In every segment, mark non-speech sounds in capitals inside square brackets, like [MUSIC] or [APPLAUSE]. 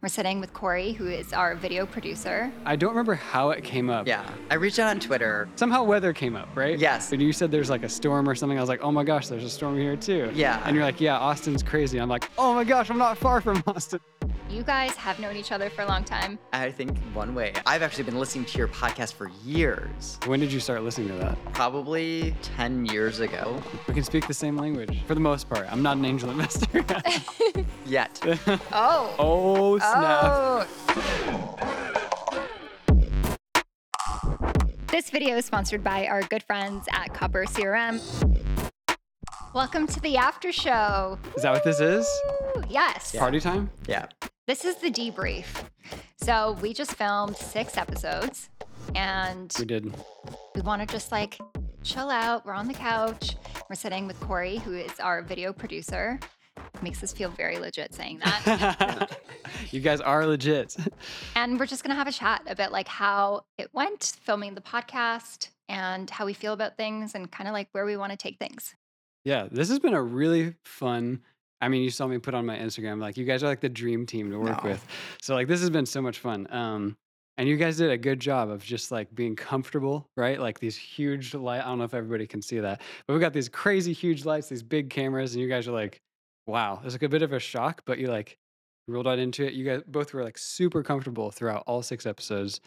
We're sitting with Cory, who is our video producer. I don't remember how it came up. Yeah. I reached out on Twitter. Somehow weather came up, right? Yes. And you said there's like a storm or something. I was like, oh my gosh, there's a storm here too. Yeah. And you're like, yeah, Austin's crazy. I'm like, oh my gosh, I'm not far from [LAUGHS] Austin. You guys have known each other for a long time. I think one way. I've actually been listening to your podcast for years. When did you start listening to that? Probably 10 years ago. We can speak the same language for the most part. I'm not an angel investor. [LAUGHS] Yet. [LAUGHS] Oh. oh snap. Oh. This video is sponsored by our good friends at Copper CRM. Welcome to the after show. Is that what this is? Woo! Yes. Party time? Yeah. This is the debrief. So we just filmed six episodes and We did. we want to just like chill out. We're on the couch. We're sitting with Cory, who is our video producer. Makes us feel very legit saying that. [LAUGHS] you guys are legit. [LAUGHS] and we're just going to have a chat about like how it went filming the podcast and how we feel about things and kind of like where we want to take things. Yeah, this has been a really fun. I mean, you saw me put on my Instagram, like you guys are like the dream team to work No. with. So like this has been so much fun. Um, and you guys did a good job of just like being comfortable, right? Like these huge light. I don't know if everybody can see that, but we got these crazy huge lights, these big cameras, and you guys are like, wow, it's like a bit of a shock, but you like rolled right into it. You guys both were like super comfortable throughout all six episodes,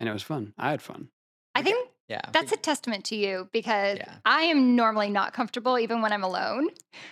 and it was fun. I had fun. I think Yeah. that's a testament to you because Yeah. I am normally not comfortable even when I'm alone.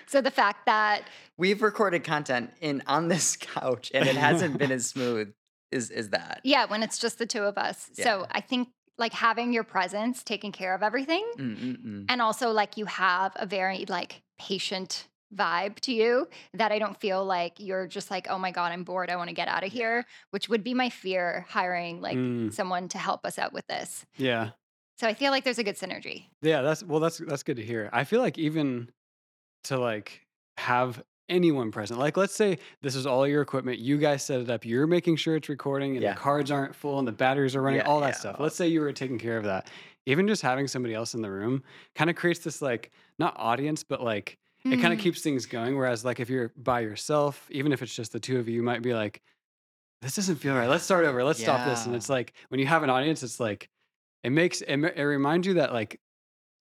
So the fact that We've recorded content in on this [LAUGHS] couch and it hasn't been as smooth is is that. yeah, when it's just the two of us. So I think like having your presence taking care of everything Mm-mm-mm. and also like you have a very like patient vibe to you that I don't feel like you're just like, oh my God, I'm bored. I want to get out of here, which would be my fear hiring like Mm. someone to help us out with this. Yeah. So I feel like there's a good synergy. Yeah, that's well that's that's good to hear. I feel like even to like have anyone present. Like let's say this is all your equipment, you guys set it up, you're making sure it's recording and Yeah. the cards aren't full and the batteries are running, Yeah, all that yeah. stuff. Let's say you were taking care of that. Even just having somebody else in the room kind of creates this like not audience, but like it kind of mm-hmm. keeps things going. Whereas like if you're by yourself, even if it's just the two of you, you might be like, this doesn't feel right. Let's start over. Let's stop this. And it's like when you have an audience, it's like it makes it, it reminds you that like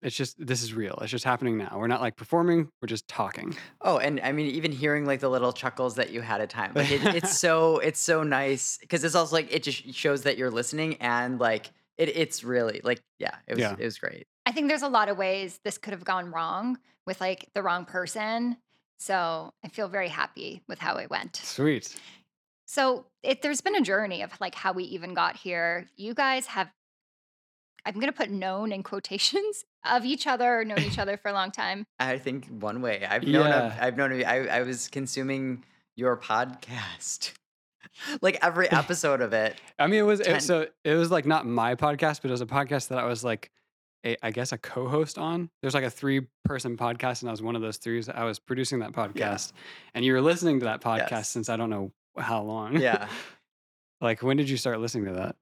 it's just this is real. It's just happening now. We're not like performing. We're just talking. Oh, and I mean, even hearing like the little chuckles that you had at time, like it, it's [LAUGHS] so it's so nice because it's also like it just shows that you're listening and like it, it's really like yeah, it was Yeah. it was great. I think there's a lot of ways this could have gone wrong with like the wrong person. So I feel very happy with how it went. Sweet. So it, there's been a journey of like how we even got here. You guys have, I'm going to put known in quotations [LAUGHS] of each other, known each other for a long time. I think one way I've known of, Yeah. I've known of, I I was consuming your podcast, [LAUGHS] like every [LAUGHS] episode of it. I mean, it was Ten- it, so it was like not my podcast, but it was a podcast that I was like, a, I guess a co-host on. There's like a three-person podcast, and I was one of those three. I was producing that podcast, and you were listening to that podcast Yes. since I don't know how long. Yeah. like when did you start listening to that?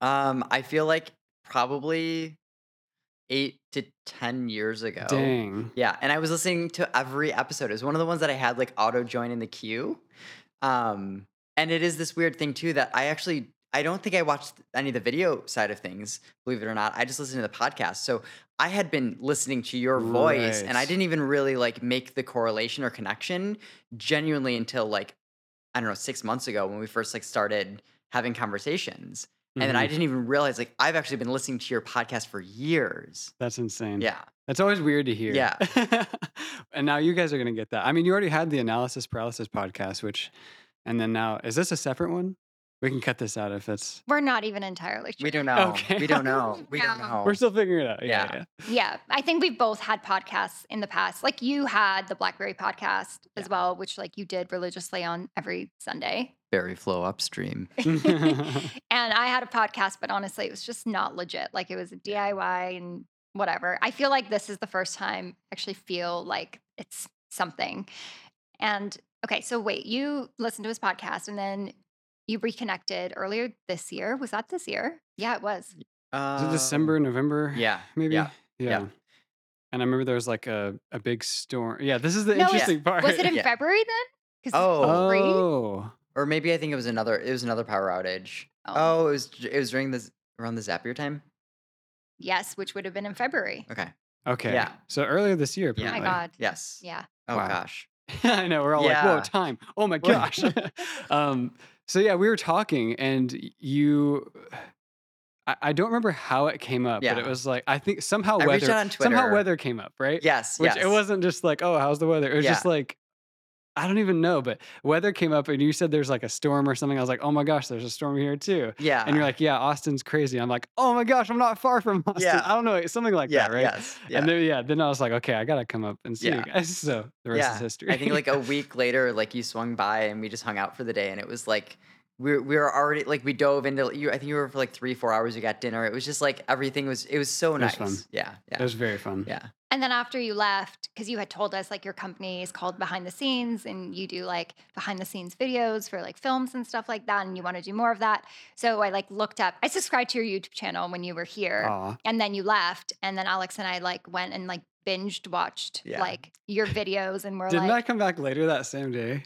Um, I feel like probably eight to ten years ago. Dang. Yeah, and I was listening to every episode. It was one of the ones that I had like auto join in the queue. Um, and it is this weird thing too that I actually I don't think I watched any of the video side of things, believe it or not. I just listened to the podcast. So I had been listening to your voice and I didn't even really like make the correlation or connection genuinely until like I don't know, 6 months ago when we first like started having conversations. And then I mm-hmm. didn't even realize like I've actually been listening to your podcast for years. That's insane. Yeah. That's always weird to hear. Yeah. [LAUGHS] and now you guys are gonna get that. I mean, you already had the analysis paralysis podcast, which, and then now is this a separate one? We can cut this out if it's. We're not even entirely sure. We don't know. Okay. We don't know. [LAUGHS] We don't know. We're still figuring it out. Yeah. Yeah. yeah. Yeah, I think we've both had podcasts in the past. Like you had the Blackberry podcast as well, which like you did religiously on every Sunday. Berry flow upstream. [LAUGHS] and I had a podcast, but honestly, it was just not legit. Like it was a DIY and whatever. I feel like this is the first time I actually feel like it's something. And okay, so wait, you listened to his podcast and then you reconnected earlier this year. Was that this year? Yeah, it was. Was it Uh, December, November? Yeah. [LAUGHS] Maybe. Yeah. Yeah. yeah. And I remember there was like a, a big storm. Yeah, this is the No, interesting [LAUGHS] part. Was it in Yeah. February then? Oh. Oh. Or maybe I think it was another. It was another power outage. Oh. Oh, it was it was during this around the Zapier time. Yes, which would have been in February. Okay. Okay. Yeah. So earlier this year, Yeah. Oh my. God. Yes. Yeah. Oh Wow. gosh. [LAUGHS] I know. We're all like, whoa, time. Oh my gosh. [LAUGHS] [LAUGHS] um, so yeah, we were talking and you, I, I don't remember how it came up, but it was like, I think somehow I weather, out on somehow weather came up, right? Yes. Which yes. it wasn't just like, oh, how's the weather? It was just like, I don't even know, but weather came up and you said there's like a storm or something. I was like, oh my gosh, there's a storm here too. Yeah. And you're like, yeah, Austin's crazy. I'm like, oh my gosh, I'm not far from [LAUGHS] Austin. Yeah. I don't know, something like yeah. that, right? Yes. Yeah. And then yeah, then I was like, okay, I gotta come up and see Yeah. you guys. [LAUGHS] So the rest is history. I think like a week later, like you swung by and we just hung out for the day, and it was like we were, we were already like we dove into you. I think you were for like three four hours. You got dinner. It was just like everything was. It was so was nice. fun. Yeah. it was very fun. Yeah. And then after you left, because you had told us like your company is called Behind the Scenes and you do like behind the scenes videos for like films and stuff like that. And you want to do more of that. So I like looked up, I subscribed to your YouTube channel when you were here. Aw. And then you left. And then Alex and I like went and like binged watched Yeah. like your videos and we're Didn't like, I come back later that same day?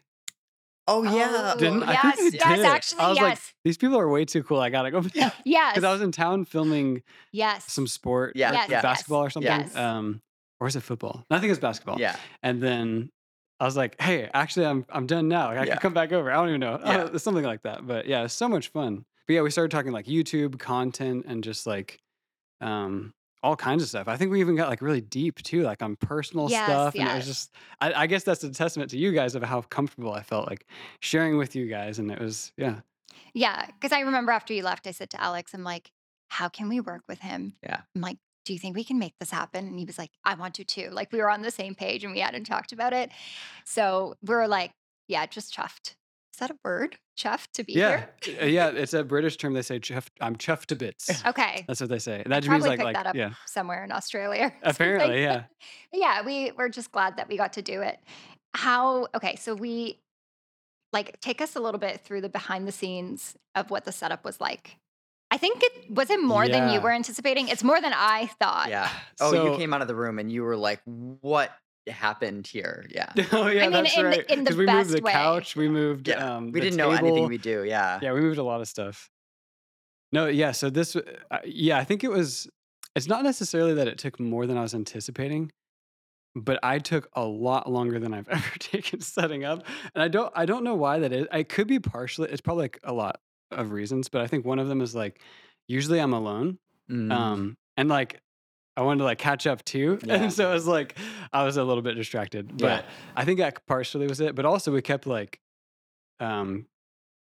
Oh yeah. Oh, Didn't I? yes, think I yes, did. actually, I was like, yes. these people are way too cool. I gotta go. [LAUGHS] Because yes. Because I was in town filming yes. some sport, Yeah, like Yes, yes, basketball or something. yes. Um, or is it football? I think it's basketball. Yeah. And then I was like, hey, actually, I'm I'm done now. Like, I Yeah. can come back over. I don't even know. Yeah. Uh, [LAUGHS] something like that. But yeah, it's so much fun. But yeah, we started talking like YouTube content and just like um all kinds of stuff. I think we even got like really deep too, like on personal Yes, stuff. And it was just I, I guess that's a testament to you guys of how comfortable I felt like sharing with you guys. And it was yeah. Yeah, because I remember after you left, I said to Alex, I'm like, how can we work with him? Yeah. I'm like, do you think we can make this happen? And he was like, I want to too. Like we were on the same page and we hadn't talked about it. So we were like, yeah, just chuffed. Is that a word? Chuffed to be Yeah. here? Uh, yeah. It's a British term. They say chuffed, I'm chuffed to bits. [LAUGHS] Okay. That's what they say. That just Probably means like like that up yeah. somewhere in Australia. [LAUGHS] Apparently, yeah. [LAUGHS] Yeah, we were just glad that we got to do it. How, okay, so we like take us a little bit through the behind the scenes of what the setup was like. I think it was it more than you were anticipating. It's more than I thought. Yeah. Oh, So- you came out of the room and you were like, "What happened here?" Yeah. [LAUGHS] Oh yeah, I mean, that's in the- right. in the 'Cause we moved the way. couch, we moved. Yeah. Um, we the didn't know anything we do. Yeah. Yeah, we moved a lot of stuff. No, yeah. So this, uh, yeah, I think it was. It's not necessarily that it took more than I was anticipating, but I took a lot longer than I've [LAUGHS] ever taken setting up, and I don't. I don't know why that is. I could be partially. It's probably like a lot of reasons, but I think one of them is like usually I'm alone, Mm. um, and like I wanted to like catch up too, [LAUGHS] Yeah. and so it was like I was a little bit distracted. But Yeah. I think that partially was it. But also we kept like um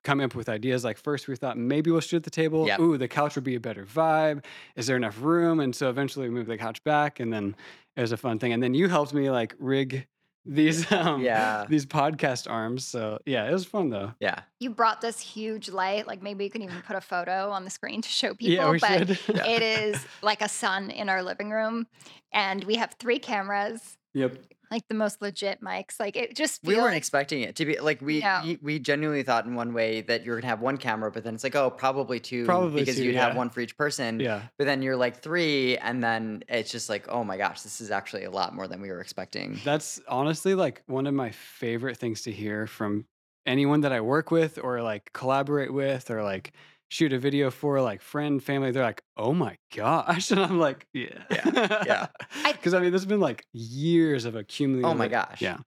coming up with ideas. Like first we thought maybe we'll shoot at the table. Yep. Ooh, the couch would be a better vibe. Is there enough room? And so eventually we moved the couch back, and then it was a fun thing. And then you helped me like rig these [LAUGHS] um Yeah. these podcast arms. So yeah, it was fun though. yeah. You brought this huge light. Like maybe you can even put a photo on the screen to show people. yeah, we but should. [LAUGHS] it is like a sun in our living room. And we have three cameras, yep. Like the most legit mics. Like it just We weren't expecting it to be like we No. we genuinely thought in one way that you're gonna have one camera, but then it's like oh probably two Probably because two, you'd have one for each person. Yeah. But then you're like three, and then it's just like oh my gosh, this is actually a lot more than we were expecting. That's honestly like one of my favorite things to hear from anyone that I work with or like collaborate with or like shoot a video for like friend, family. They're like, oh my gosh. [LAUGHS] And I'm like, yeah. Yeah, yeah. [LAUGHS] I- Because I mean, this has been like years of accumulating. Oh my gosh. Yeah.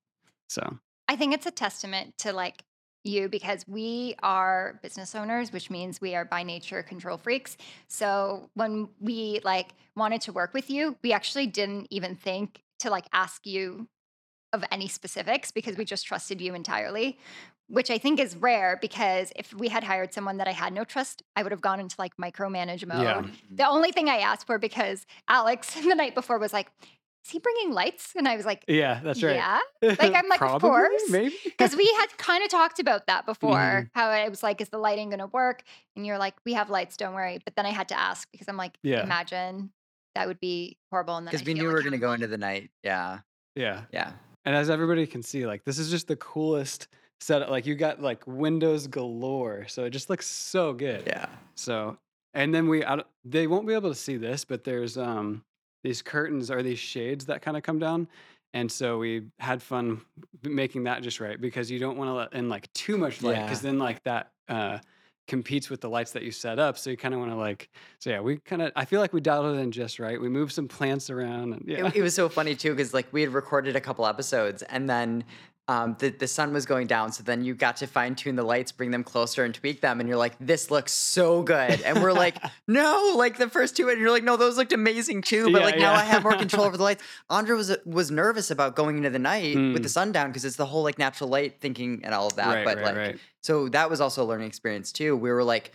So I think it's a testament to like you because we are business owners, which means we are by nature control freaks. So when we like wanted to work with you, we actually didn't even think to like ask you of any specifics because we just trusted you entirely, which I think is rare because if we had hired someone that I had no trust, I would have gone into like micromanage mode. Yeah. Mm-hmm. The only thing I asked for because Alex [LAUGHS] the night before was like, is he bringing lights? And I was like, yeah, that's right. yeah. [LAUGHS] Like, I'm like, of course. Maybe. [LAUGHS] Because we had kind of talked about that before, Mhm. how I was like, is the lighting going to work? And you're like, we have lights, don't worry. But then I had to ask because I'm like, Yeah. imagine that would be horrible. And then Because we feel knew we were gonna go into the night. Yeah. yeah. Yeah. And as everybody can see, like this is just the coolest setup. Like you got like windows galore. So it just looks so good. Yeah. So, and then we, I they won't be able to see this, but there's um these curtains or these shades that kind of come down, And so we had fun making that just right because you don't want to let in like too much light because Yeah. then like that uh, competes with the lights that you set up. So you kind of want to like, so yeah, we kind of, I feel like we dialed it in just right. We moved some plants around and yeah. It, it was so funny too because like we had recorded a couple episodes and then um, the the sun was going down, so then you got to fine tune the lights, bring them closer, and tweak them, and you're like, "This looks so good," and we're like, [LAUGHS] "No!" Like the first two, and you're like, "No, those looked amazing too." But Yeah, like now yeah. I have more control over the lights. [LAUGHS] Andra was was nervous about going into the night with the Mm. sun down because it's the whole like natural light thinking and all of that. right, but right, like, right. so that was also a learning experience too. We were like,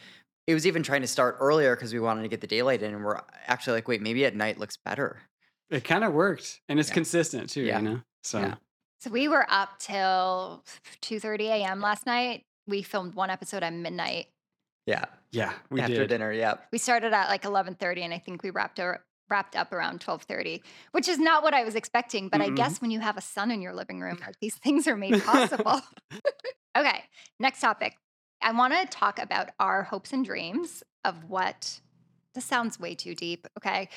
it was even trying to start earlier because we wanted to get the daylight in, and we're actually like, wait, maybe at night looks better. It kind of worked and it's Yeah. consistent too, you know? So Yeah. So we were up till 2:30 a.m. last night. We filmed one episode at midnight. Yeah, yeah, we after did. dinner. Yeah. We started at like 11:30 and I think we wrapped ar- wrapped up around 12:30, which is not what I was expecting, but I Mm-mm. guess when you have a son in your living room, like, [LAUGHS] these things are made possible. [LAUGHS] okay, next topic. I want to talk about our hopes and dreams of what this sounds way too deep, okay?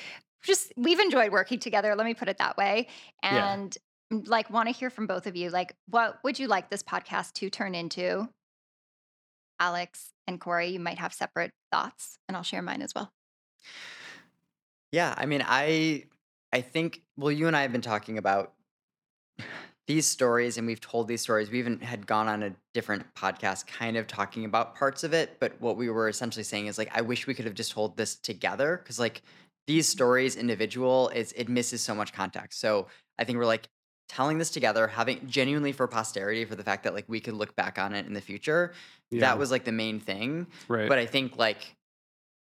Just we've enjoyed working together, let me put it that way. Yeah. And like want to hear from both of you. Like what would you like this podcast to turn into? Alex and Cory, you might have separate thoughts, and I'll share mine as well. Yeah, I mean, I I think well, you and I have been talking about these stories, and we've told these stories. We even had gone on a different podcast, kind of talking about parts of it. But what we were essentially saying is like, I wish we could have just told this together because like these mm-hmm. stories, individual, is it misses so much context. So I think we're like telling this together, having genuinely for posterity, for the fact that like we could look back on it in the future. Yeah, That was like the main thing right. but I think like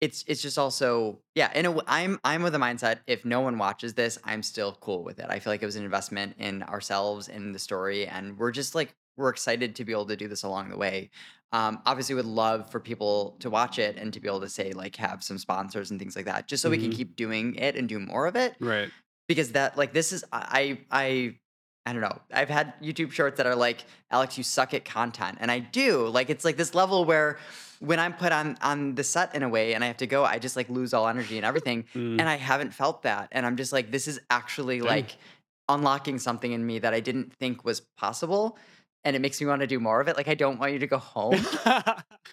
it's it's just also yeah. In a w- I'm I'm with the mindset if no one watches this, I'm still cool with it. I feel like it was an investment in ourselves in the story, and we're just like we're excited to be able to do this along the way. Um, obviously, would love for people to watch it and to be able to say like have some sponsors and things like that, just so we can Mhm. keep doing it and do more of it right. because that like this is I I I don't know. I've had YouTube shorts that are like, Alex, you suck at content. And I do. Like it's like this level where when I'm put on on the set in a way and I have to go, I just like lose all energy and everything. [LAUGHS] Mm. And I haven't felt that. And I'm just like, this is actually Dang. like unlocking something in me that I didn't think was possible. And it makes me want to do more of it. Like I don't want you to go home. [LAUGHS]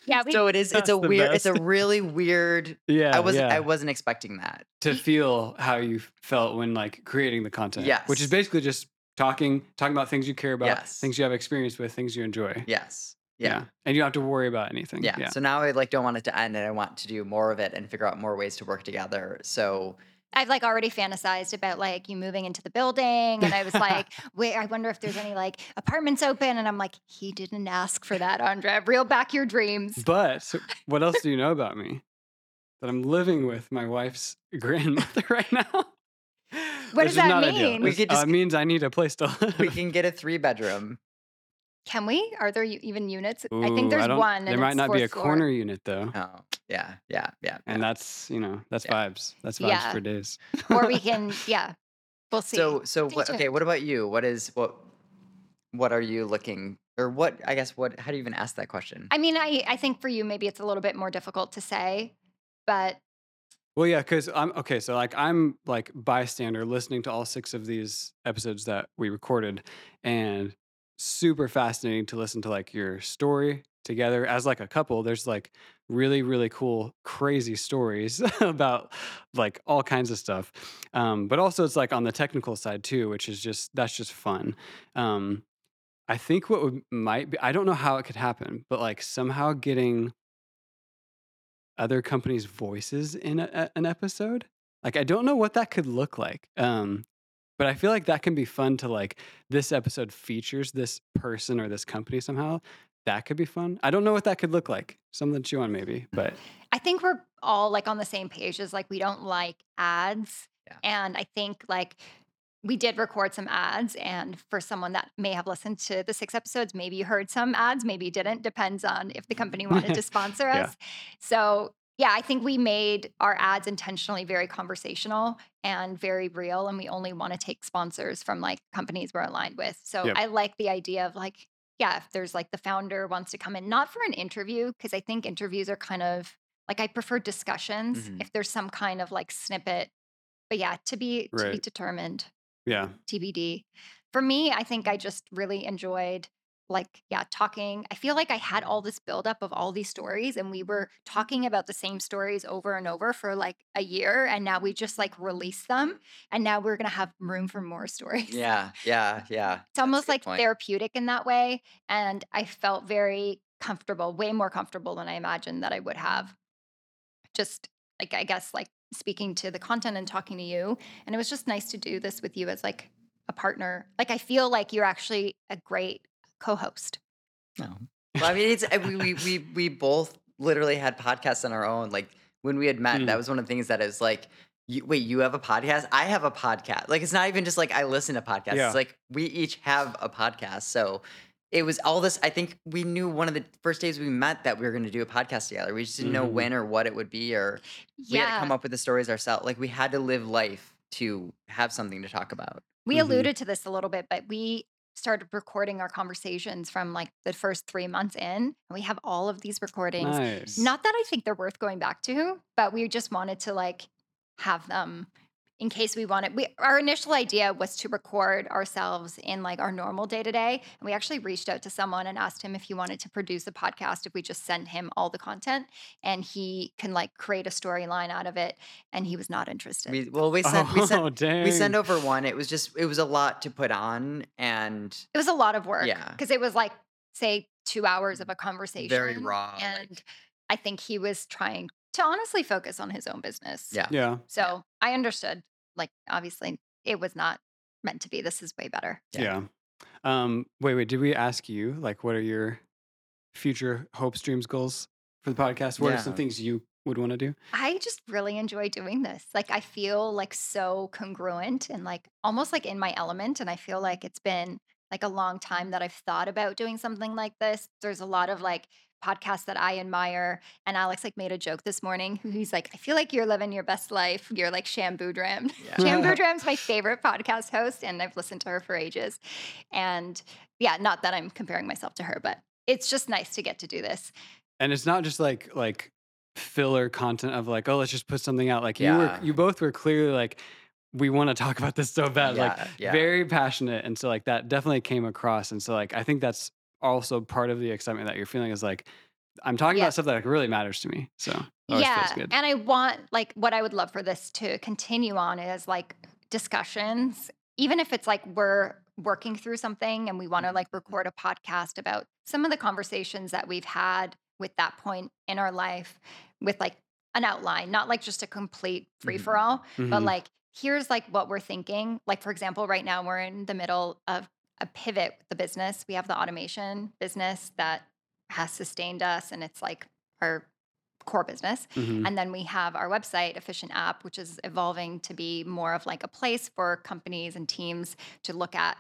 Yeah, we so it is it's a the weird, it's a really weird yeah, I wasn't yeah. I wasn't expecting that. to feel how you felt when like creating the content. Which is basically just talking talking about things you care about, Yes. things you have experience with, things you enjoy. Yes. yeah. And you don't have to worry about anything. Yeah. Yeah. So now I like don't want it to end and I want to do more of it and figure out more ways to work together. So I've like already fantasized about like you moving into the building, and I was like, [LAUGHS] wait, I wonder if there's any like apartments open, and I'm like, he didn't ask for that, Andrea. Reel back your dreams. But [LAUGHS] what else do you know about me? That I'm living with my wife's [LAUGHS] grandmother right now. What Which does is that not mean? We This, could uh, just- means I need a place to live. [LAUGHS] we can get a three bedroom. Can we? Are there even units? I think there's don't- one. There and might it's not be a floor. corner unit though. Oh, yeah, yeah, yeah. And yeah. that's, you know, that's Yeah. vibes. That's vibes Yeah. for days. or we [LAUGHS] can, yeah, we'll see. so so what okay, what about you? What is what what are you looking or what I guess what how do you even ask that question? I mean, I I think for you maybe it's a little bit more difficult to say, but Well, yeah, because I'm okay. So, like, I'm like bystander listening to all six of these episodes that we recorded, and super fascinating to listen to like your story together as like a couple. There's like really, really cool, crazy stories [LAUGHS] about like all kinds of stuff. Um, but also, it's like on the technical side too, which is just that's just fun. Um, I think what would might be I don't know how it could happen, but like somehow getting other companies' voices in a, a- an episode. Like I don't know what that could look like. Um, but I feel like that can be fun to like this episode features this person or this company somehow. That could be fun. I don't know what that could look like. Something to chew on maybe, but I think we're all like on the same page as like we don't like ads. Yeah. And I think like we did record some ads. And for someone that may have listened to the six episodes, maybe you heard some ads, maybe you didn't. Depends on if the company [LAUGHS] wanted to sponsor Yeah. us. So yeah, I think we made our ads intentionally very conversational and very real. And we only want to take sponsors from like companies we're aligned with. So Yep. I like the idea of like, yeah, if there's like the founder wants to come in, not for an interview, because I think interviews are kind of like I prefer discussions Mhm. if there's some kind of like snippet. But yeah, to be to be determined. Yeah. TBD. For me, I think I just really enjoyed like yeah talking i feel like i had all this buildup of all these stories and we were talking about the same stories over and over for like a year and now we just like released them and now we're gonna have room for more stories Yeah, yeah, yeah. it's almost like point. therapeutic in that way and i felt very comfortable way more comfortable than i imagined that i would have just like i guess like speaking to the content and talking to you and it was just nice to do this with you as like a partner like i feel like you're actually a great co-host No. Well, I mean, it's we, we we we both literally had podcasts on our own. Like when we had met, Mm. that was one of the things that is like, you, wait, you have a podcast? I have a podcast. Like it's not even just like I listen to podcasts. Yeah. It's like we each have a podcast. So it was all this. I think we knew one of the first days we met that we were going to do a podcast together. We just didn't know Mhm. when or what it would be, or we had to come up with the stories ourselves. Like we had to live life to have something to talk about. we Mhm. alluded to this a little bit but we started recording our conversations from like the first three months in and we have all of these recordings Nice. Not that I think they're worth going back to, but we just wanted to like have them in case we wanted. We our initial idea was to record ourselves in like our normal day to day, and we actually reached out to someone and asked him if he wanted to produce a podcast. If we just send him all the content, and he can like create a storyline out of it, and he was not interested. We well, we sent we oh, [LAUGHS] sent dang. we sent over one. It was just it was a lot to put on, and it was a lot of work, Yeah. because it was like say two hours of a conversation, very raw, like- and I think he was trying to honestly focus on his own business. yeah. Yeah. So I understood. Like, obviously, it was not meant to be. This is way better. Yeah. Yeah. Um, wait, wait. Did we ask you like what are your future hopes, dreams, goals for the podcast? What are some things you would want to do? I just really enjoy doing this. Like, I feel like so congruent and like almost like in my element. And I feel like it's been like a long time that I've thought about doing something like this. There's a lot of like podcasts that I admire. And Alex like made a joke this morning. [LAUGHS] He's like, I feel like you're living your best life. You're like Shan Boodram. Yeah. [LAUGHS] Boodram's [LAUGHS] my favorite podcast host, and I've listened to her for ages. And yeah, not that I'm comparing myself to her, but it's just nice to get to do this. And it's not just like like filler content of like, oh, let's just put something out. Like you were Yeah. you both were clearly like, we want to talk about this so bad. like Yeah, yeah. very passionate. And so like that definitely came across. And so like I think that's also part of the excitement that you're feeling is like, I'm talking Yeah. about stuff that really matters to me. So yeah, and I want like what I would love for this to continue on is like discussions, even if it's like we're working through something and we want to like record a podcast about some of the conversations that we've had with that point in our life with like an outline, not like just a complete free for all, but Mhm. like here's like what we're thinking. Like for example, right now we're in the middle of a pivot with the business. We have the automation business that has sustained us and it's like our core business. Mhm. And then we have our website, Efficient App, which is evolving to be more of like a place for companies and teams to look at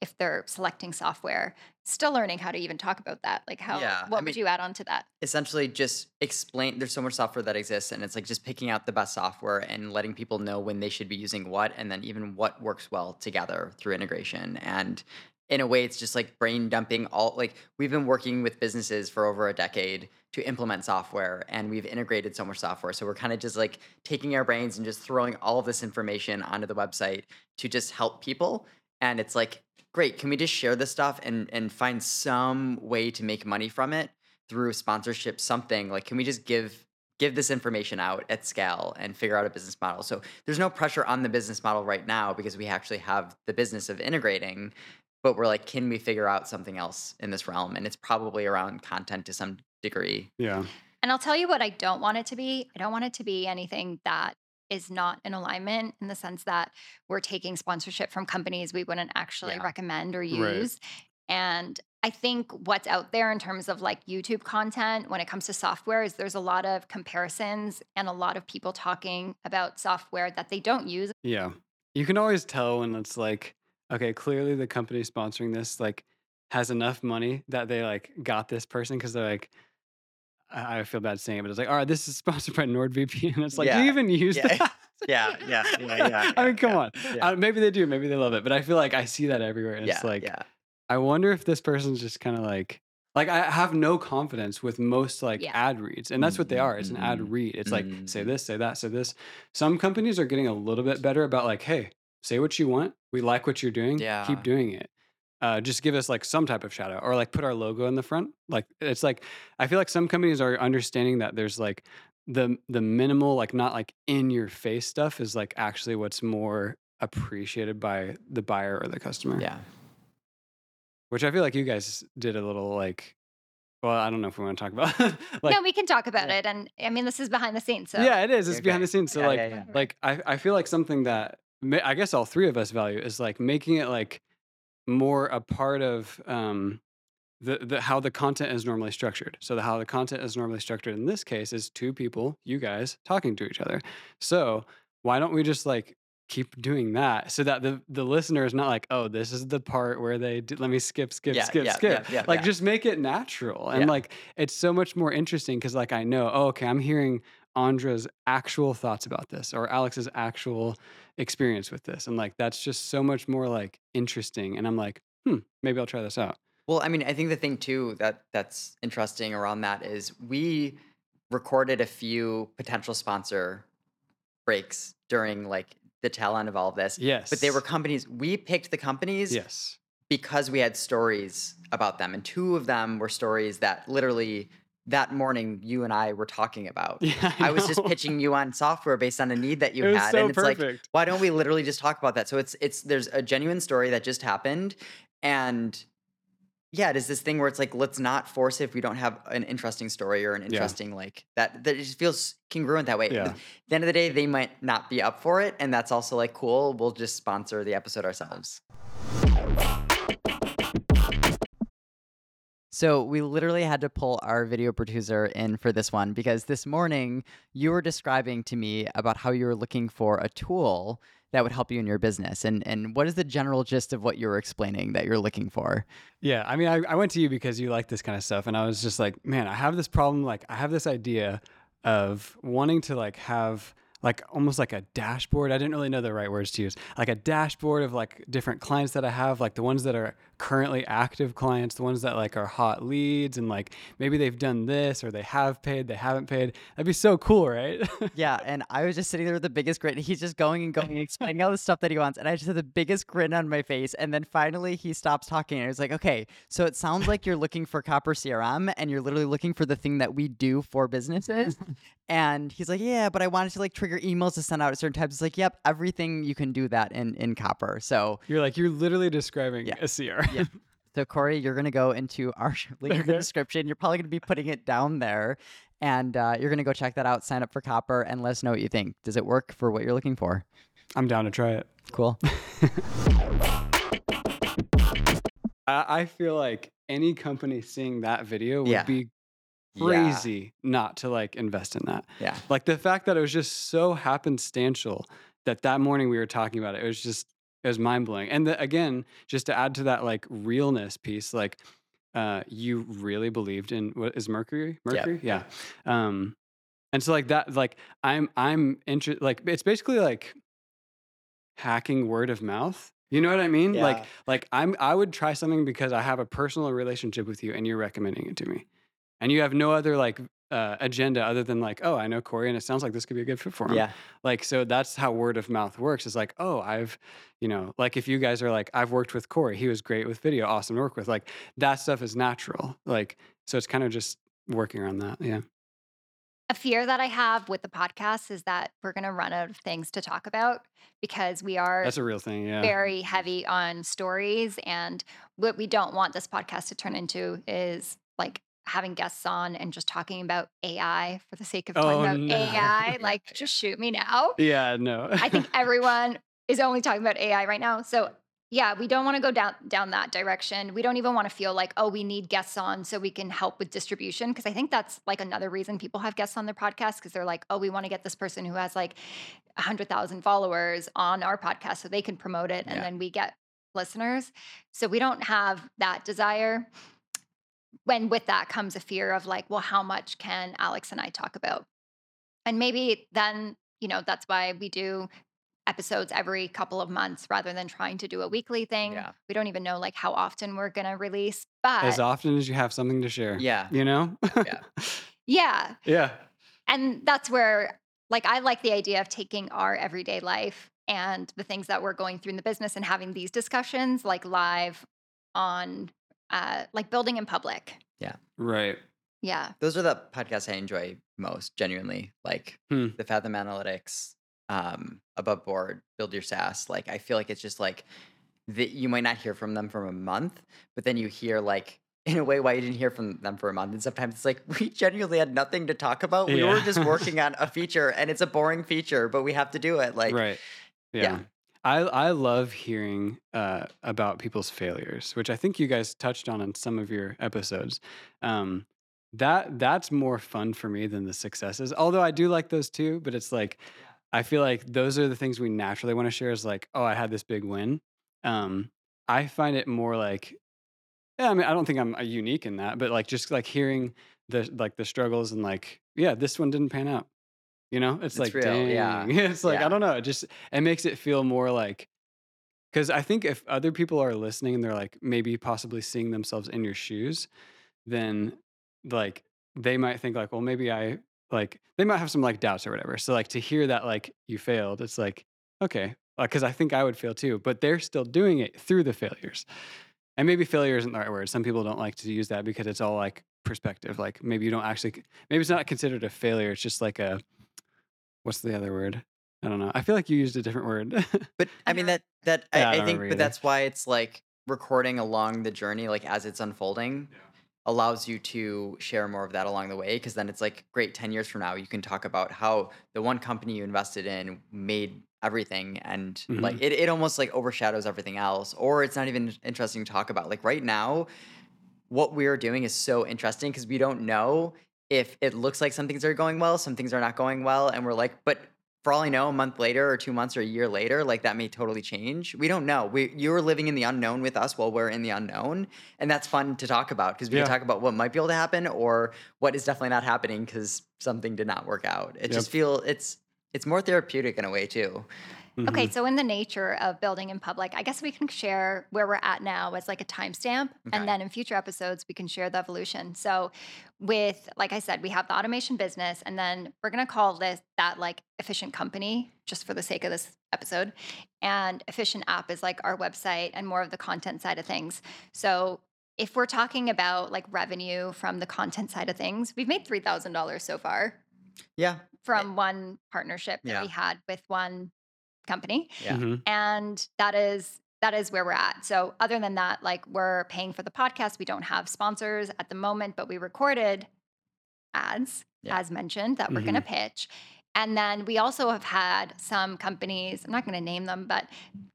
if they're selecting software. Still learning how to even talk about that. Like how Yeah, I what mean- would you add on to that? essentially just explain there's so much software that exists and it's like just picking out the best software and letting people know when they should be using what and then even what works well together through integration and in a way it's just like brain dumping all like we've been working with businesses for over a decade to implement software and we've integrated so much software so we're kind of just like taking our brains and just throwing all of this information onto the website to just help people and it's like great can we just share this stuff and and find some way to make money from it through sponsorship something like can we just give give this information out at scale and figure out a business model so there's no pressure on the business model right now because we actually have the business of integrating but we're like can we figure out something else in this realm and it's probably around content to some degree Yeah. And I'll tell you what I don't want it to be. I don't want it to be anything that is not in alignment in the sense that we're taking sponsorship from companies we wouldn't actually Yeah. recommend or use. And I think what's out there in terms of like YouTube content when it comes to software is there's a lot of comparisons and a lot of people talking about software that they don't use. Yeah. You can always tell when it's like, okay, clearly the company sponsoring this like has enough money that they like got this person because they're like, I feel bad saying it, but it's like, all right, this is [LAUGHS] sponsored by NordVPN. And it's like, do you even use Yeah. that? [LAUGHS] yeah yeah yeah yeah I mean, come on. yeah. Uh, maybe they do, maybe they love it, but I feel like I see that everywhere. And yeah it's like, yeah I wonder if this person's just kind of like, like I have no confidence with most like Yeah. ad reads, and that's what they Mhm, are. It's an ad mhm, read. It's like say mhm. this, say that, say this. Some companies are getting a little bit better about like, hey, say what you want. We like what you're doing. Yeah. Keep doing it. Uh, just give us like some type of shout out or like put our logo in the front. Like it's like I feel like some companies are understanding that there's like the the minimal like not like in your face stuff is like actually what's more appreciated by the buyer or the customer. Yeah. Which I feel like you guys did a little like well, I don't know if we want to talk about [LAUGHS] like no, we can talk about Yeah. it. And I mean, this is behind the scenes. So Yeah, it is. It's Okay. behind the scenes. So Yeah, like yeah, yeah. like I, I feel like something that I guess all three of us value is like making it like more a part of um the, the how the content is normally structured. So the how the content is normally structured in this case is two people, you guys, talking to each other. So why don't we just like keep doing that so that the the listener is not like, oh, this is the part where they do, let me skip, skip, Yeah, skip, yeah, skip. yeah, like just make it natural and like it's so much more interesting because like I know, oh, okay, I'm hearing Andra's actual thoughts about this or Alex's actual experience with this. And like that's just so much more like interesting. And I'm like, hmm, maybe I'll try this out. Well, I mean, I think the thing too that that's interesting around that is we recorded a few potential sponsor breaks during like the tail end of all of this. Yes. But they were companies we picked the companies Yes. because we had stories about them and two of them were stories that literally that morning you and I were talking about. Yeah. I was just pitching you on software based on a need that you It had so and it's like why don't we literally just talk about that so it's it's there's a genuine story that just happened and yeah it is this thing where it's like let's not force it if we don't have an interesting story or an interesting like that that it just feels congruent that way Yeah. at the end of the day they might not be up for it and that's also like cool we'll just sponsor the episode ourselves So we literally had to pull our video producer in for this one because this morning you were describing to me about how you were looking for a tool that would help you in your business. And and what is the general gist of what you were explaining that you're looking for? Yeah, I mean, I, I went to you because you like this kind of stuff, and I was just like, man, I have this problem. Like, I have this idea of wanting to like have like almost like a dashboard. I didn't really know the right words to use. Like a dashboard of like different clients that I have, like the ones that are currently active clients, the ones that like are hot leads, and like maybe they've done this or they have paid, they haven't paid. That'd be so cool, right? Yeah, [LAUGHS] and I was just sitting there with the biggest grin. He's just going and going and explaining all the stuff that he wants, and I just had the biggest grin on my face. And then finally, he stops talking, and I was like, "Okay, so it sounds like you're looking for Copper CRM, and you're literally looking for the thing that we do for businesses." [LAUGHS] and he's like, "Yeah, but I wanted to like trigger emails to send out at certain times." It's like, "Yep, everything you can do that in in Copper." So, You're like, you're literally describing Yeah. a CR. yeah. [LAUGHS] So Cory, you're gonna go into our [LAUGHS] link in the description. You're probably gonna be putting it down there, and uh, you're gonna go check that out. Sign up for Copper, and let us know what you think. Does it work for what you're looking for? I'm down to try it. Cool. [LAUGHS] I, I feel like any company seeing that video would Yeah. be Yeah. crazy not to like invest in that. Yeah. Like the fact that it was just so happenstantial that that morning we were talking about it, it was just it was mind blowing. And the, again, just to add to that like realness piece, like uh, you really believed in what is Mercury? Yeah. Mercury, yeah. Um, and so like that, like I'm I'm interested. Like it's basically like hacking word of mouth. You know what I mean? Like like I'm I would try something because I have a personal relationship with you and you're recommending it to me. And you have no other like uh, agenda other than like, oh, I know Cory and it sounds like this could be a good fit for him. Yeah. Like so that's how word of mouth works. Is like, oh, I've, you know, like if you guys are like, I've worked with Cory, he was great with video, awesome to work with. Like that stuff is natural. Like so it's kind of just working around that. Yeah. a fear that I have with the podcast is that we're going to run out of things to talk about because we are That's a real thing. Yeah. very heavy on stories. And what we don't want this podcast to turn into is like having guests on and just talking about AI for the sake of talking Oh, about no. [LAUGHS] AI. Like, just shoot me now. Yeah, no. I think [LAUGHS] everyone is only talking about AI right now. So yeah, we don't want to go down down that direction. We don't even want to feel like, oh, we need guests on so we can help with distribution. Because I think that's like another reason people have guests on their podcast because they're like, oh, we want to get this person who has like hundred thousand followers on our podcast so they can promote it and Yeah. then we get listeners. So we don't have that desire. When with that comes a fear of like, well, how much can Alex and I talk about? And maybe then, you know, that's why we do episodes every couple of months rather than trying to do a weekly thing. Yeah. We don't even know like how often we're going to release, but as often as you have something to share. Yeah. You know? Yeah. yeah. [LAUGHS] yeah. And that's where like I like the idea of taking our everyday life and the things that we're going through in the business and having these discussions like live on uh like building in public. Yeah. Right. Yeah. Those are the podcasts I enjoy most, genuinely. Like Hmm. the Fathom Analytics, um, Above Board, Build Your SaaS. Like I feel like it's just like that you might not hear from them for a month, but then you hear like [LAUGHS] in a way why you didn't hear from them for a month. And sometimes it's like we genuinely had nothing to talk about. We were just working [LAUGHS] on a feature and it's a boring feature, but we have to do it. Like right. Yeah. yeah. I I love hearing uh, about people's failures, which I think you guys touched on in some of your episodes. Um, that that's more fun for me than the successes. Although I do like those too, but it's like I feel like those are the things we naturally want to share. Is like, oh, I had this big win. Um, I find it more like, yeah. I mean, I don't think I'm uh, unique in that, but like just like hearing the like the struggles and like, yeah, this one didn't pan out. You know, it's, It's like, real, dang. yeah, [LAUGHS] It's like yeah. I don't know. It just it makes it feel more like because I think if other people are listening and they're like maybe possibly seeing themselves in your shoes, then like they might think like, well, maybe I like they might have some like doubts or whatever. So like to hear that like you failed, it's like okay, because I think I would fail too, but they're still doing it through the failures. And maybe failure isn't the right word. Some people don't like to use that because it's all like perspective. Like maybe you don't actually, maybe it's not considered a failure. It's just like a, what's the other word? I don't know. I feel like you used a different word. [LAUGHS] But I mean that that Yeah, I I, I think, but either. that's why it's like recording along the journey, like as it's unfolding, allows you to share more of that along the way. Because then it's like great. Ten years from now, you can talk about how the one company you invested in made everything, and like mm-hmm. it, it almost like overshadows everything else, or it's not even interesting to talk about. Like right now, what we're doing is so interesting because we don't know if it looks like some things are going well, some things are not going well, and we're like, but for all I know, a month later or two months or a year later, like that may totally change. We don't know. We you're living in the unknown with us while we're in the unknown, and that's fun to talk about because we Yeah. can talk about what might be able to happen or what is definitely not happening because something did not work out. It just feel it's it's more therapeutic in a way too. Okay, mm-hmm. so in the nature of building in public, I guess we can share where we're at now as like a timestamp. Okay. And then in future episodes, we can share the evolution. So, with, like I said, we have the automation business, and then we're going to call this that like efficient company just for the sake of this episode. And efficient app is like our website and more of the content side of things. So, if we're talking about like revenue from the content side of things, we've made $3,000 so far Yeah. Eh from one partnership that Yeah. we had with one company Yeah. Mhm. and that is that is where we're at so other than that like we're paying for the podcast we don't have sponsors at the moment but we recorded ads Yeah. as mentioned that we're going to pitch and then we also have had some companies i'm not going to name them but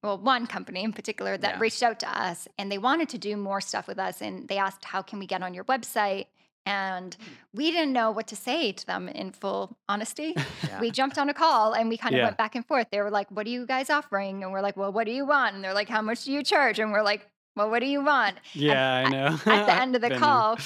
well one company in particular that Yeah. reached out to us and they wanted to do more stuff with us and they asked how can we get on your website and hmm. we didn't know what to say to them in full honesty [LAUGHS] Yeah. we jumped on a call and we kind of Yeah. went back and forth. They were like, What are you guys offering? And we're like, Well, what do you want? And they're like, How much do you charge? And we're like, Well, what do you want? Yeah, I know. At the end of [LAUGHS] the there. call,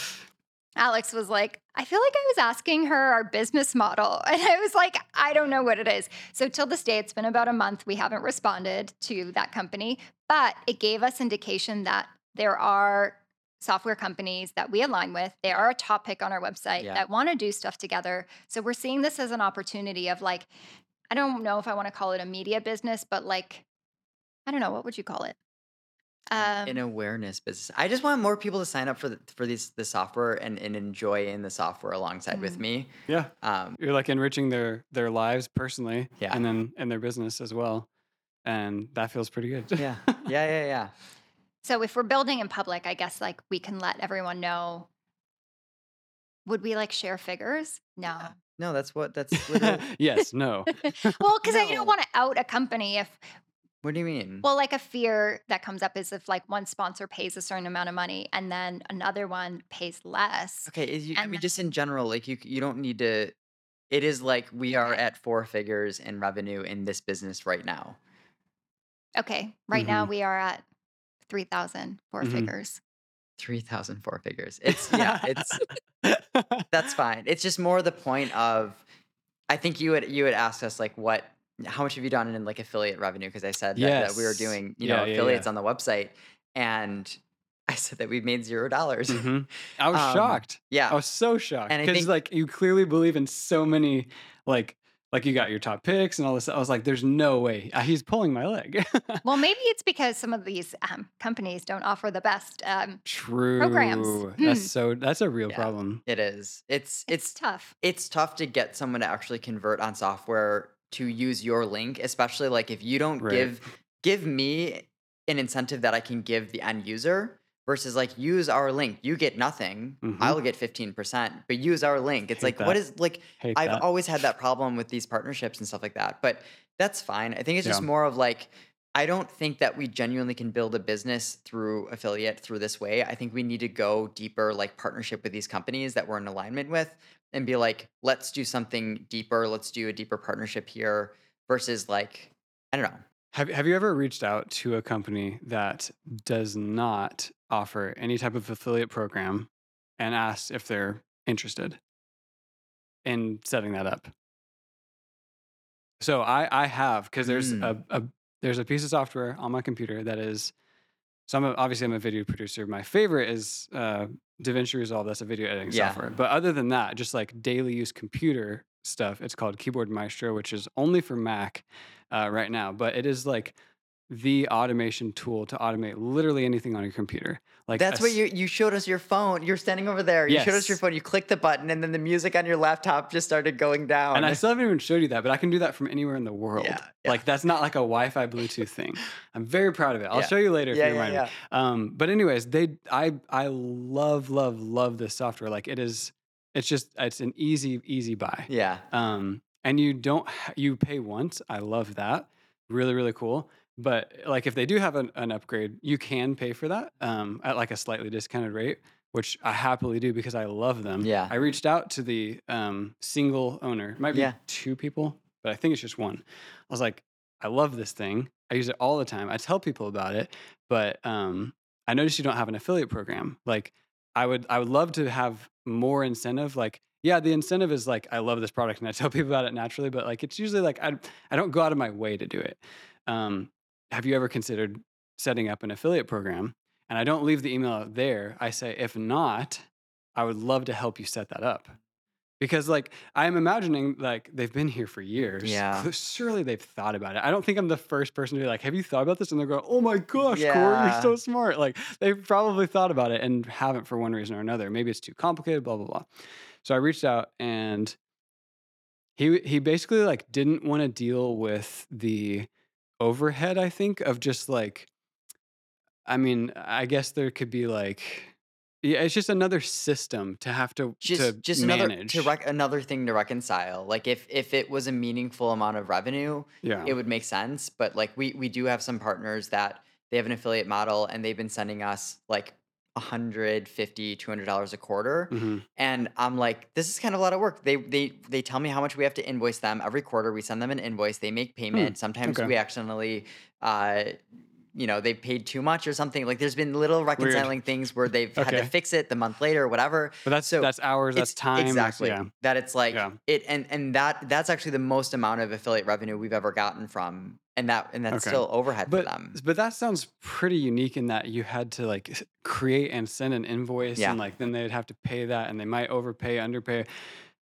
Alex was like, I feel like I was asking her our business model. [LAUGHS] And I was like, I don't know what it is. So, till this day, it's been about a month. We haven't responded to that company, but it gave us indication that there are software companies that we align with. They are a top pick on our website Yeah. that want to do stuff together. So, we're seeing this as an opportunity of like, I don't know if I want to call it a media business, but like, I don't know, what would you call it? Um, an awareness business. I just want more people to sign up for the, for these the software and, and enjoy in the software alongside with Mhm. me. Yeah, Um, you're like enriching their their lives personally, Yeah. and then and their business as well, and that feels pretty good. yeah, yeah, yeah, yeah. So if we're building in public, I guess like we can let everyone know. Would we like share figures? No. No, that's what that's. [LAUGHS] yes, no. well, because I don't want to out a company if, what do you mean? well, like a fear that comes up is if like one sponsor pays a certain amount of money and then another one pays less. Okay, is you, I And mean, then- just in general, like you, you don't need to. It is like we are Okay. at four figures in revenue in this business right now. Okay. Right now Mhm. we are at 3,000 four Mhm. figures. Three thousand four figures. [LAUGHS] It's yeah, it's that's fine. It's just more the point of. I think you would you would ask us like what how much have you done in like affiliate revenue because I said that, that we were doing you Yeah, know affiliates yeah. on the website and [LAUGHS] I said that we made zero dollars. Mhm. I was Um, shocked. Yeah, I was so shocked And I because think- like you clearly believe in so many like like you got your top picks and all this. I was like, there's no way uh, he's pulling my leg. [LAUGHS] Well, maybe it's because some of these um, companies don't offer the best. Um, True. Hmm. That's so. That's a real Yeah. problem. It is. It's it's it's tough. it's tough to get someone to actually convert on software to use your link, especially like if you don't Right. give give me an incentive that I can give the end user versus like use our link. You get nothing. Mhm. I'll get 15%, but use our link. It's Hate like what that. is like Hate I've that. always had that problem with these partnerships and stuff like that. But that's fine. I think it's just more of like I don't think that we genuinely can build a business through affiliate through this way. I think we need to go deeper, like partnership with these companies that we're in alignment with, and be like, let's do something deeper. Let's do a deeper partnership here versus like, I don't know. Have Have you ever reached out to a company that does not offer any type of affiliate program and asked if they're interested in setting that up? So I I have because there's a, a there's a piece of software on my computer that is so I'm a, obviously I'm a video producer. My favorite is uh, DaVinci Resolve. That's a video editing Yeah. software. But other than that, just like daily use computer stuff, it's called Keyboard Maestro, which is only for Mac uh, right now. But it is like the automation tool to automate literally anything on your computer. Like That's a what you you showed us your phone. You're standing over there. You showed us your phone. You clicked the button, and then the music on your laptop just started going down. And I still haven't even showed you that, but I can do that from anywhere in the world. Yeah, yeah. Like that's not like a Wi-Fi Bluetooth thing. I'm very proud of it. I'll Yeah. show you later if yeah, you yeah, remind me. Um, but anyways, they I I love love love this software. Like it is, it's just it's an easy easy buy. Yeah. Um, and you don't you pay once. I love that. Really really cool. But like if they do have an, an upgrade, you can pay for that um, at like a slightly discounted rate, which I happily do because I love them. Yeah. I reached out to the um, single owner. It might be Yeah. two people, but I think it's just one. I was like, I love this thing. I use it all the time. I tell people about it, but um, I noticed you don't have an affiliate program. Like, I would, I would love to have more incentive. Like, yeah, the incentive is like, I love this product, and I tell [LAUGHS] people about it naturally. But like, it's usually like I, I don't go out of my way to do it. Um, have you ever considered setting up an affiliate program? And I don't leave the email out there. I say, if not, I would love to help you set that up. Because like I'm imagining like they've been here for years. [LAUGHS] Yeah. Surely they've thought about it. I don't think I'm the first person to be like, have you thought about this? And they're going, oh my gosh, Cory, you're so smart. Like they've probably thought about it and haven't for one reason or another. Maybe it's too complicated, blah, blah, blah. So I reached out and he he basically like didn't want to deal with the overhead, I think, of just like I mean, I guess there could be like yeah, it's just another system to have to just to just another manage. to rec- another thing to reconcile like if if it was a meaningful amount of revenue yeah. it would make sense but like we we do have some partners that they have an affiliate model and they've been sending us like 150 200 dollars a quarter. Mhm. and i'm like this is kind of a lot of work. They they they tell me how much we have to invoice them every quarter. We send them an invoice. They make payment. Sometimes okay. we accidentally uh you know they paid too much or something like there's been little reconciling things where they've had to fix it the month later or whatever But that's so that's hours, that's time. Exactly. yeah. That it's like Yeah. it and and that that's actually the most amount of affiliate revenue we've ever gotten from and that and that's Okay. still overhead for them. but that sounds pretty unique in that you had to like create and send an invoice Yeah. and like then they'd have to pay that and they might overpay, underpay.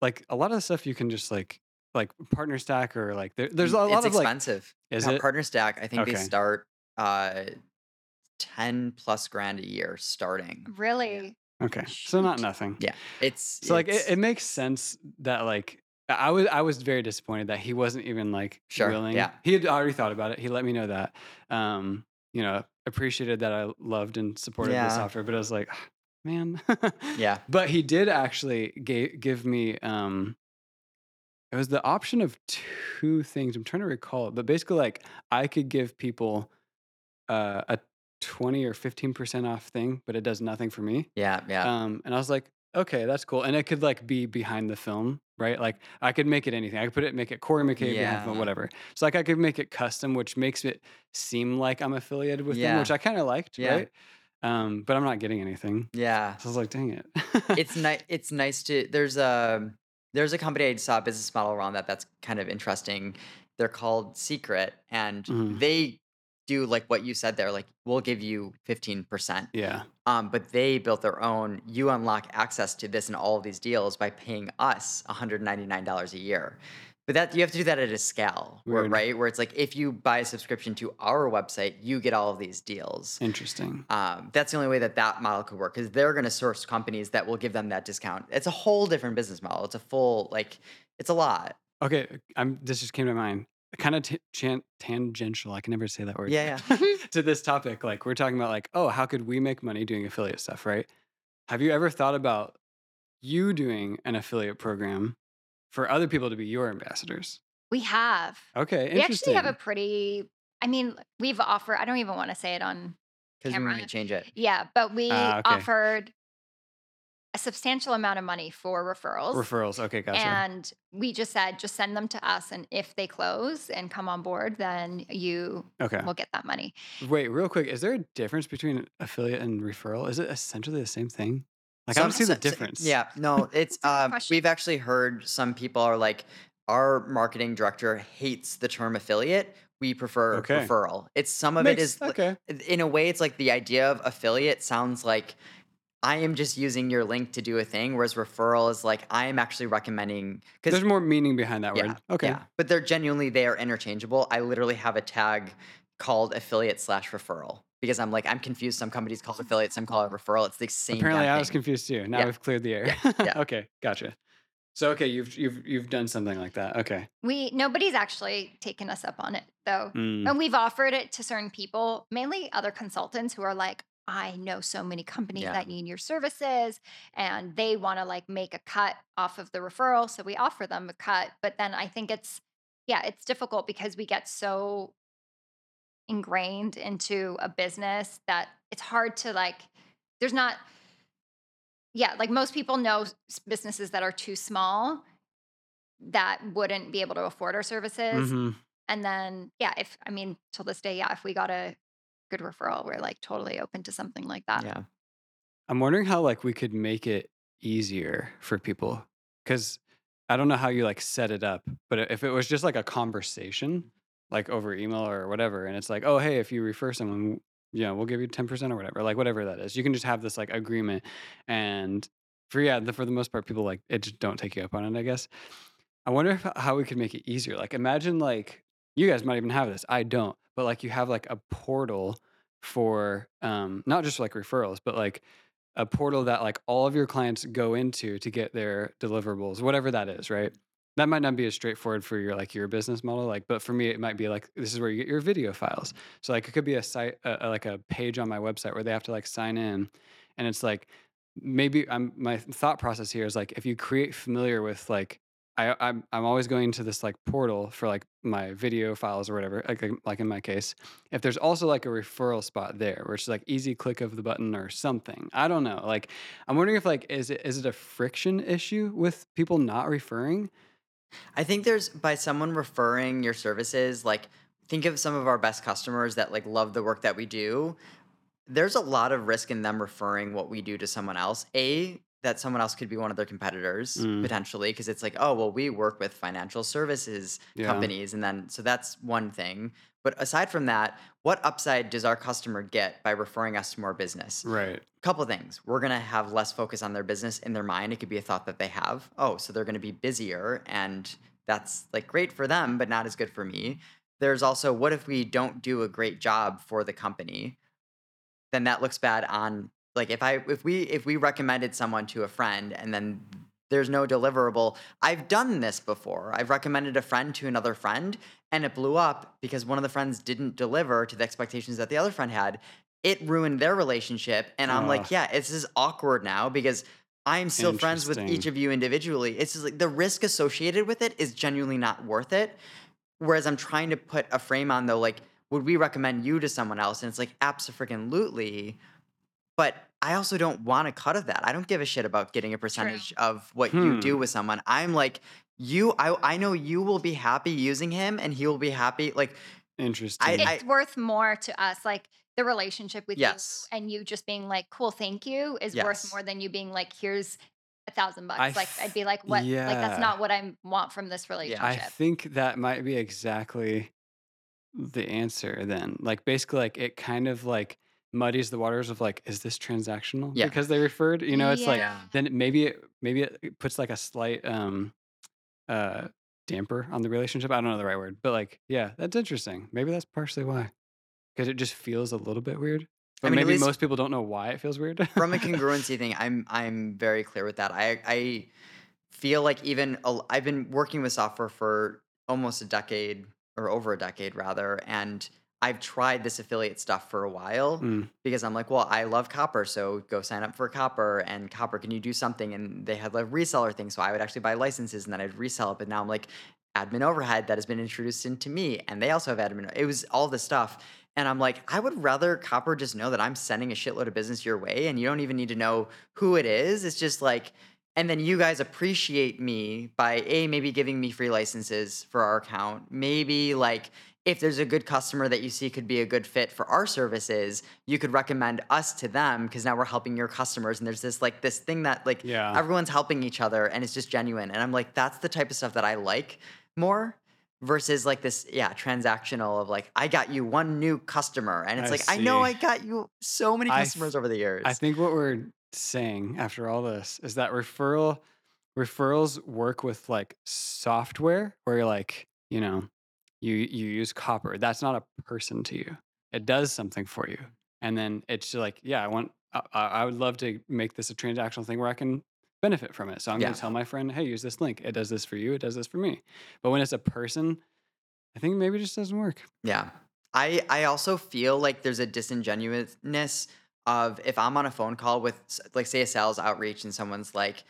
Like a lot of the stuff you can just like like PartnerStack or like there, there's a Mm, lot it's of like expensive. is Now, it PartnerStack, I think they start uh 10 plus grand a year starting. Really? okay. So not nothing. Yeah. It's So like it, it makes sense that like I I was I was very disappointed that he wasn't even like Sure, willing. yeah. He had already thought about it. He let me know that. Um, you know, appreciated that I loved and supported Yeah. the software, but I was like, "Ah, [SIGHS] man. yeah. [LAUGHS] But he did actually ga- give me um it was the option of two things. I'm trying to recall it, but basically like I could give people uh, a 20 or 15% off thing, but it does nothing for me. Yeah, yeah. Um, and I was like, okay, that's cool. And it could like be behind the film, right? Like I could make it anything. I could put it, make it Cory McCabe behind the film, whatever. So like I could make it custom, which makes it seem like I'm affiliated with them, which I kind of liked, Yeah. right? Um, but I'm not getting anything. yeah. So I was like, dang it. it's nice [LAUGHS] it's nice to there's a there's a company I saw a business model around that that's kind of interesting. They're called Secret and Mhm. they do like what you said there like we'll give you 15%. yeah. Um, but they built their own you unlock access to this and all of these deals by paying us $199 a year. But that you have to do that at a scale, where, right? Where it's like if you buy a subscription to our website, you get all of these deals. Interesting. Um, that's the only way that that model could work because they're going to source companies that will give them that discount. It's a whole different business model. It's a full like it's a lot. Okay, I'm. This just came to mind. Kind of t- chan- tangential. I can never say that word. Yeah, [LAUGHS] [LAUGHS] to this topic, like we're talking about, like, oh, how could we make money doing affiliate stuff, right? Have you ever thought about you doing an affiliate program for other people to be your ambassadors? We have. Okay, We actually have a pretty. I mean, we've offered. I don't even want to say it on. because we might change it. Yeah, but we Ah, okay. offered substantial amount of money for referrals. referrals. Okay, gotcha. And we just said, just send them to us. And if they close and come on board, then you okay. will get that money. Wait, real quick. Is there a difference between affiliate and referral? Is it essentially the same thing? Like I don't see Some- the so- so- difference. Yeah, no, [LAUGHS] it's a good um, question. we've actually heard some people are like, our marketing director hates the term affiliate. We prefer Okay. referral. It's some of Makes- it is okay. in a way. It's like the idea of affiliate sounds like I am just using your link to do a thing, whereas referral is like I am actually recommending because There's more meaning behind that yeah, word. Okay. yeah, but they're genuinely they are interchangeable. I literally have a tag called affiliate slash referral because I'm like I'm confused. Some companies call it affiliate, some call it referral. It's the same. Apparently, damn I was thing. confused too. Now Yeah. we've cleared the air. Yeah, [LAUGHS] yeah. okay, gotcha. So okay, you've you've you've done something like that. Okay. We nobody's actually taken us up on it though. Mm, And we've offered it to certain people, mainly other consultants who are like, I know so many companies Yeah. that need your services and they want to like make a cut off of the referral. So we offer them a cut. But then I think it's, yeah, it's difficult because we get so ingrained into a business that it's hard to like, there's not, yeah, like most people know businesses that are too small that wouldn't be able to afford our services. mhm. And then, yeah, if I mean, till this day, yeah, if we got a good referral, we're like totally open to something like that. Yeah. I'm wondering how like we could make it easier for people because I don't know how you like set it up, but if it was just like a conversation, like over email or whatever, and it's like, oh hey, if you refer someone, you know, we'll give you ten percent or whatever, like whatever that is. You can just have this like agreement, and for yeah, the, for the most part, people like it just don't take you up on it. I guess. I wonder if, how we could make it easier. Like imagine like you guys might even have this. I don't, but like you have like a portal for um not just like referrals, but like a portal that like all of your clients go into to get their deliverables, whatever that is, right? That might not be as straightforward for your like your business model, like, but for me, it might be like this is where you get your video files. So like it could be a site, uh, uh, like a page on my website where they have to like sign in, and it's like maybe I'm my thought process here is like if you create familiar with like I, I'm I'm always going to this like portal for like my video files or whatever, like like in my case. If there's also like a referral spot there, where it's like easy click of the button or something, I don't know. Like I'm wondering if like is it is it a friction issue with people not referring? I think there's by someone referring your services, like think of some of our best customers that like love the work that we do. There's a lot of risk in them referring what we do to someone else. A that someone else could be one of their competitors Mm. potentially because it's like, oh, well, we work with financial services Yeah. companies and then so that's one thing. But aside from that, what upside does our customer get by referring us to more business? Right. couple things. We're going to have less focus on their business in their mind. It could be a thought that they have. Oh, so they're going to be busier and that's like great for them, but not as good for me. There's also what if we don't do a great job for the company? Then that looks bad on like if I if we if we recommended someone to a friend and then there's no deliverable. I've done this before. I've recommended a friend to another friend and it blew up because one of the friends didn't deliver to the expectations that the other friend had it ruined their relationship. And I'm Ugh. like, ah. yeah, it's just awkward now because I'm still friends with each of you individually. It's just like the risk associated with it is genuinely not worth it. Whereas I'm trying to put a frame on though, like, would we recommend you to someone else? And it's like, absolutely. But I also don't want a cut of that. I don't give a shit about getting a percentage of what you Hmm. do with someone. I'm like, you, I, I know you will be happy using him and he will be happy. Like, Interesting. I, think it's worth more to us. Like the relationship with Yes. you and you just being like, cool, thank you is Yes. worth more than you being like, here's a thousand bucks. I like f- I'd be like, what? Like that's not what I want from this relationship. I think that might be exactly the answer then. Like basically like it kind of like muddies the waters of like, is this transactional? Yeah. Because they referred, you know, it's like then maybe it maybe it puts like a slight um uh damper on the relationship. I don't know the right word, but like, yeah, that's interesting. Maybe that's partially why, because it just feels a little bit weird. But mean, maybe most people don't know why it feels weird. From a [LAUGHS] congruency thing, I'm I'm very clear with that. I I feel like even a- I've been working with software for almost a decade or over a decade rather, and I've tried this affiliate stuff for a while Mm. because I'm like, well, I love Copper, so go sign up for Copper. And Copper, can you do something? And they had a reseller thing, so I would actually buy licenses and then I'd resell it. But now I'm like, admin overhead that has been introduced into me, and they also have admin. It was all this stuff. And I'm like, I would rather Copper just know that I'm sending a shitload of business your way, and you don't even need to know who it is. It's just like, and then you guys appreciate me by a maybe giving me free licenses for our account, maybe like if there's a good customer that you see could be a good fit for our services, you could recommend us to them because now we're helping your customers. And there's this like this thing that like Yeah. everyone's helping each other and it's just genuine. And I'm like, that's the type of stuff that I like more versus like this, yeah, transactional of like, I got you one new customer. And it's I like, I know. I got you so many I th- customers over the years. I think what we're saying after all this is that referral referrals work with like software where you're like, you know, you you use copper. That's not a person to you. It does something for you. And then it's like, yeah, I want I, I would love to make this a transactional thing where I can benefit from it. So I'm Yeah. going to tell my friend, "Hey, use this link. It does this for you, it does this for me." But when it's a person, I think maybe it just doesn't work. Yeah. I I also feel like there's a disingenuousness of if I'm on a phone call with like say a sales outreach and someone's like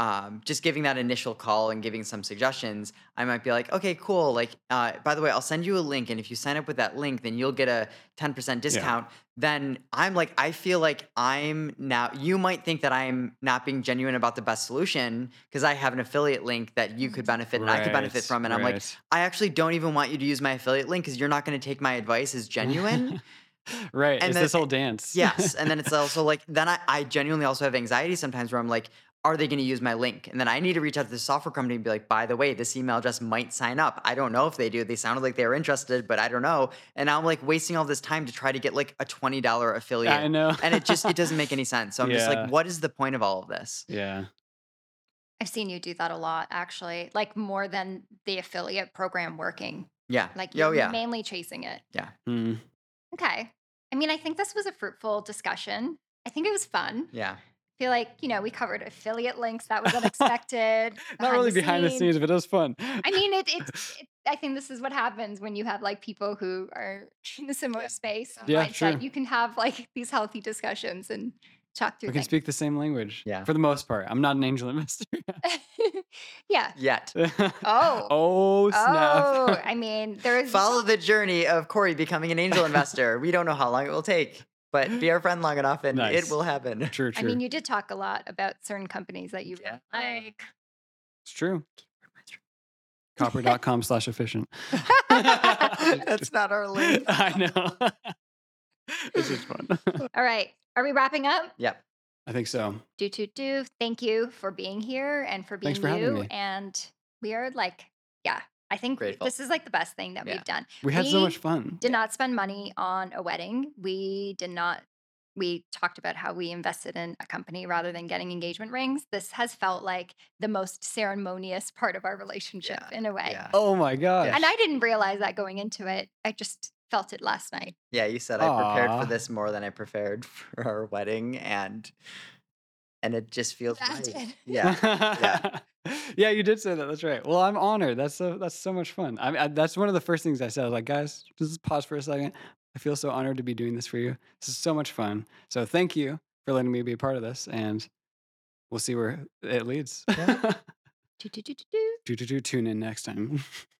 um, just giving that initial call and giving some suggestions, I might be like, okay, cool. Like, uh, by the way, I'll send you a link, and if you sign up with that link, then you'll get a ten percent discount. Then I'm like, I feel like I'm now. You might think that I'm not being genuine about the best solution because I have an affiliate link that you could benefit and I could benefit from, and I'm like. I actually don't even want you to use my affiliate link because you're not going to take my advice as genuine. [LAUGHS] right. and it's then- this whole dance. yes. And then it's [LAUGHS] also like, then I, I genuinely also have anxiety sometimes where I'm like, are they going to use my link? And then I need to reach out to the software company and be like, by the way, this email address might sign up. I don't know if they do. They sounded like they were interested, but I don't know. And I'm like wasting all this time to try to get like a $20 affiliate. I know. and it just, it doesn't make any [LAUGHS] sense. So I'm just like, what is the point of all of this? yeah. I've seen you do that a lot, actually, like more than the affiliate program working. Yeah. Like oh, you're yeah. mainly chasing it. Mm. Okay. I mean, I think this was a fruitful discussion. I think it was fun. Yeah. I feel like, you know, we covered affiliate links. That was [LAUGHS] unexpected. Not really behind the scenes, but it was fun. I mean, it, it, [LAUGHS] it, I think this is what happens when you have like people who are [LAUGHS] in a similar space. Yeah, mindset. sure. You can have like these healthy discussions and talk through we can speak the same language. Yeah. For the most part. I'm not an angel investor. yeah. Yet. Oh. oh, snap. Oh, I mean, there is Follow the journey of Cory becoming an angel investor. we don't know how long it will take, but [GASPS] be our friend long enough and Nice. it will happen. True, [LAUGHS] true. I mean, you did talk a lot about certain companies that you Yeah. really like. it's true. Copper.com slash efficient. [LAUGHS] [LAUGHS] That's not our link. I know. this is fun. All right. Are we wrapping up? Yep. I think so. Do, do, do. Thank you for being here and for being Thanks for having you. me. And we are like, yeah, I think Grateful. this is like the best thing that Yeah. we've done. We had so much fun. Did not spend money on a wedding. We did not. We talked about how we invested in a company rather than getting engagement rings. This has felt like the most ceremonious part of our relationship in a way. Yeah. Oh my gosh. And I didn't realize that going into it. I just felt it last night. Yeah, you said I prepared for this more than I prepared [LAUGHS] for our wedding and and it just feels That right. Yeah. yeah. [LAUGHS] yeah, you did say that. That's right. Well, I'm honored. That's so that's so much fun. I, I that's one of the first things I said. I was like, guys, just pause for a second. I feel so honored to be doing this for you. This is so much fun. So thank you for letting me be a part of this, and we'll see where it leads. [LAUGHS] Do, do, do, do, do. do, do, do, tune in next time. [LAUGHS]